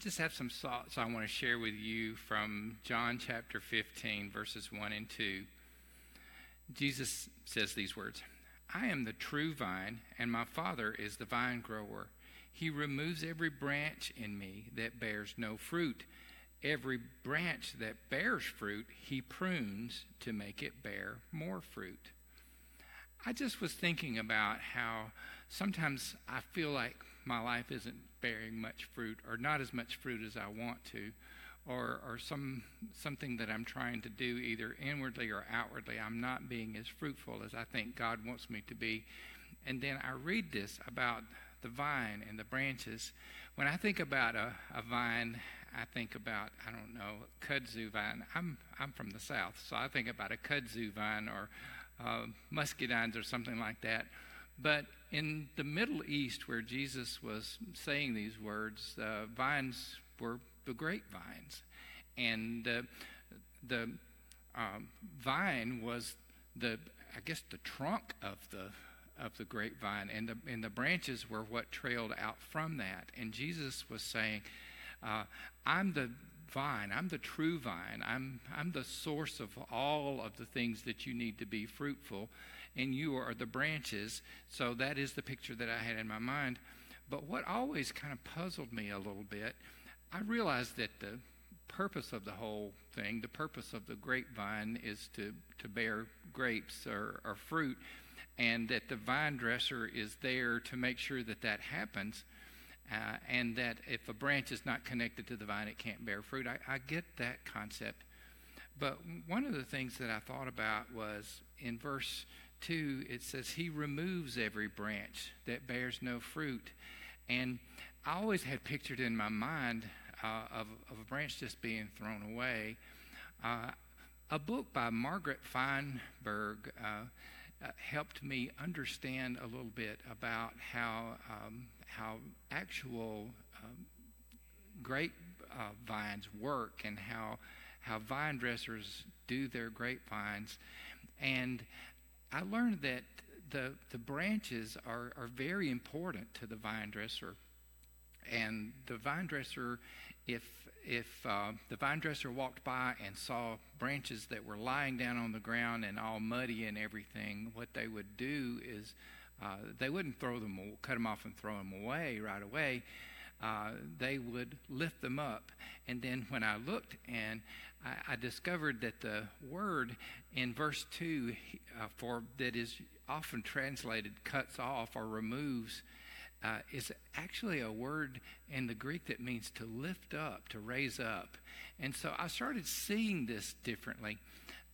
just have some thoughts I want to share with you from John chapter 15, verses 1 and 2. Jesus says these words I am the true vine, and my Father is the vine grower. He removes every branch in me that bears no fruit. Every branch that bears fruit, he prunes to make it bear more fruit. I just was thinking about how sometimes I feel like my life isn't bearing much fruit or not as much fruit as I want to or or some something that I'm trying to do either inwardly or outwardly I'm not being as fruitful as I think God wants me to be. And then I read this about the vine and the branches. When I think about a, a vine I think about I don't know kudzu vine. I'm I'm from the south so I think about a kudzu vine or uh, muscadines or something like that but in the Middle East, where Jesus was saying these words, uh, vines were the grapevines. And uh, the um, vine was the, I guess, the trunk of the of the grapevine, and the and the branches were what trailed out from that. And Jesus was saying, uh, "I'm the vine. I'm the true vine. I'm I'm the source of all of the things that you need to be fruitful." and you are the branches. So that is the picture that I had in my mind. But what always kind of puzzled me a little bit, I realized that the purpose of the whole thing, the purpose of the grapevine is to, to bear grapes or, or fruit, and that the vine dresser is there to make sure that that happens. Uh, and that if a branch is not connected to the vine, it can't bear fruit. I, I get that concept. But one of the things that I thought about was in verse 2, it says, He removes every branch that bears no fruit. And I always had pictured in my mind uh, of, of a branch just being thrown away. Uh, a book by Margaret Feinberg uh, helped me understand a little bit about how, um, how actual um, grapevines uh, vines work and how, how vine dressers do their grapevines. And I learned that the, the branches are, are very important to the vine dresser. And the vine dresser, if, if uh, the vine dresser walked by and saw branches that were lying down on the ground and all muddy and everything, what they would do is uh, they wouldn't throw them, cut them off and throw them away right away. Uh, they would lift them up. And then when I looked and I, I discovered that the word in verse 2 uh, for that is often translated cuts off or removes uh, is actually a word in the Greek that means to lift up, to raise up. And so I started seeing this differently.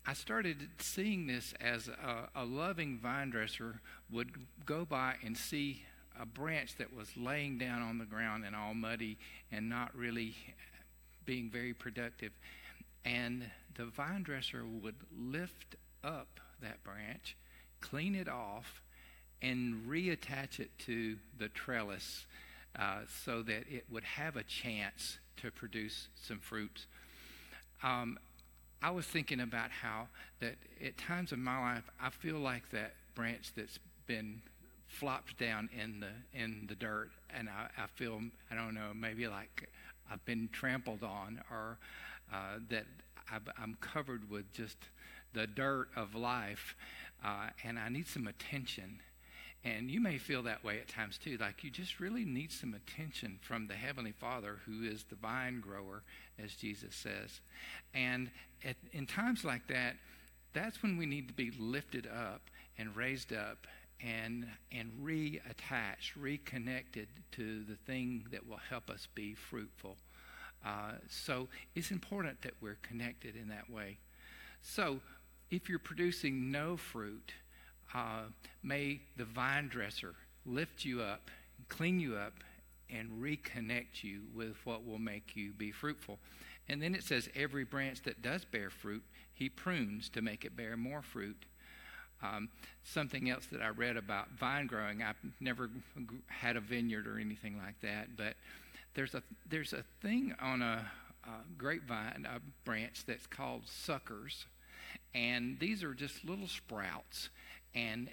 I started seeing this as a, a loving vine dresser would go by and see a branch that was laying down on the ground and all muddy and not really being very productive. And the vine dresser would lift up that branch, clean it off, and reattach it to the trellis uh, so that it would have a chance to produce some fruits. Um, I was thinking about how that at times in my life I feel like that branch that's been flopped down in the in the dirt, and I, I feel I don't know maybe like I've been trampled on, or uh, that i am covered with just the dirt of life, uh, and I need some attention. And you may feel that way at times too, like you just really need some attention from the Heavenly Father, who is the vine grower, as Jesus says. And at, in times like that, that's when we need to be lifted up and raised up and and reattached, reconnected to the thing that will help us be fruitful. Uh, so it's important that we're connected in that way. So if you're producing no fruit, uh, may the vine dresser lift you up, clean you up, and reconnect you with what will make you be fruitful. And then it says, every branch that does bear fruit, he prunes to make it bear more fruit. Um, something else that I read about vine growing, I've never had a vineyard or anything like that, but there's a there's a thing on a, a grapevine a branch that's called suckers, and these are just little sprouts. And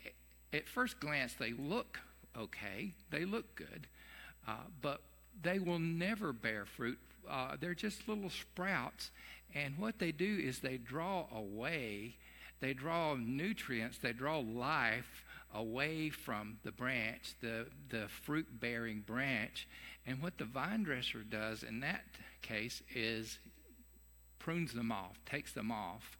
at first glance, they look okay, they look good, uh, but they will never bear fruit. Uh, they're just little sprouts. And what they do is they draw away, they draw nutrients, they draw life away from the branch, the, the fruit bearing branch. And what the vine dresser does in that case is prunes them off, takes them off.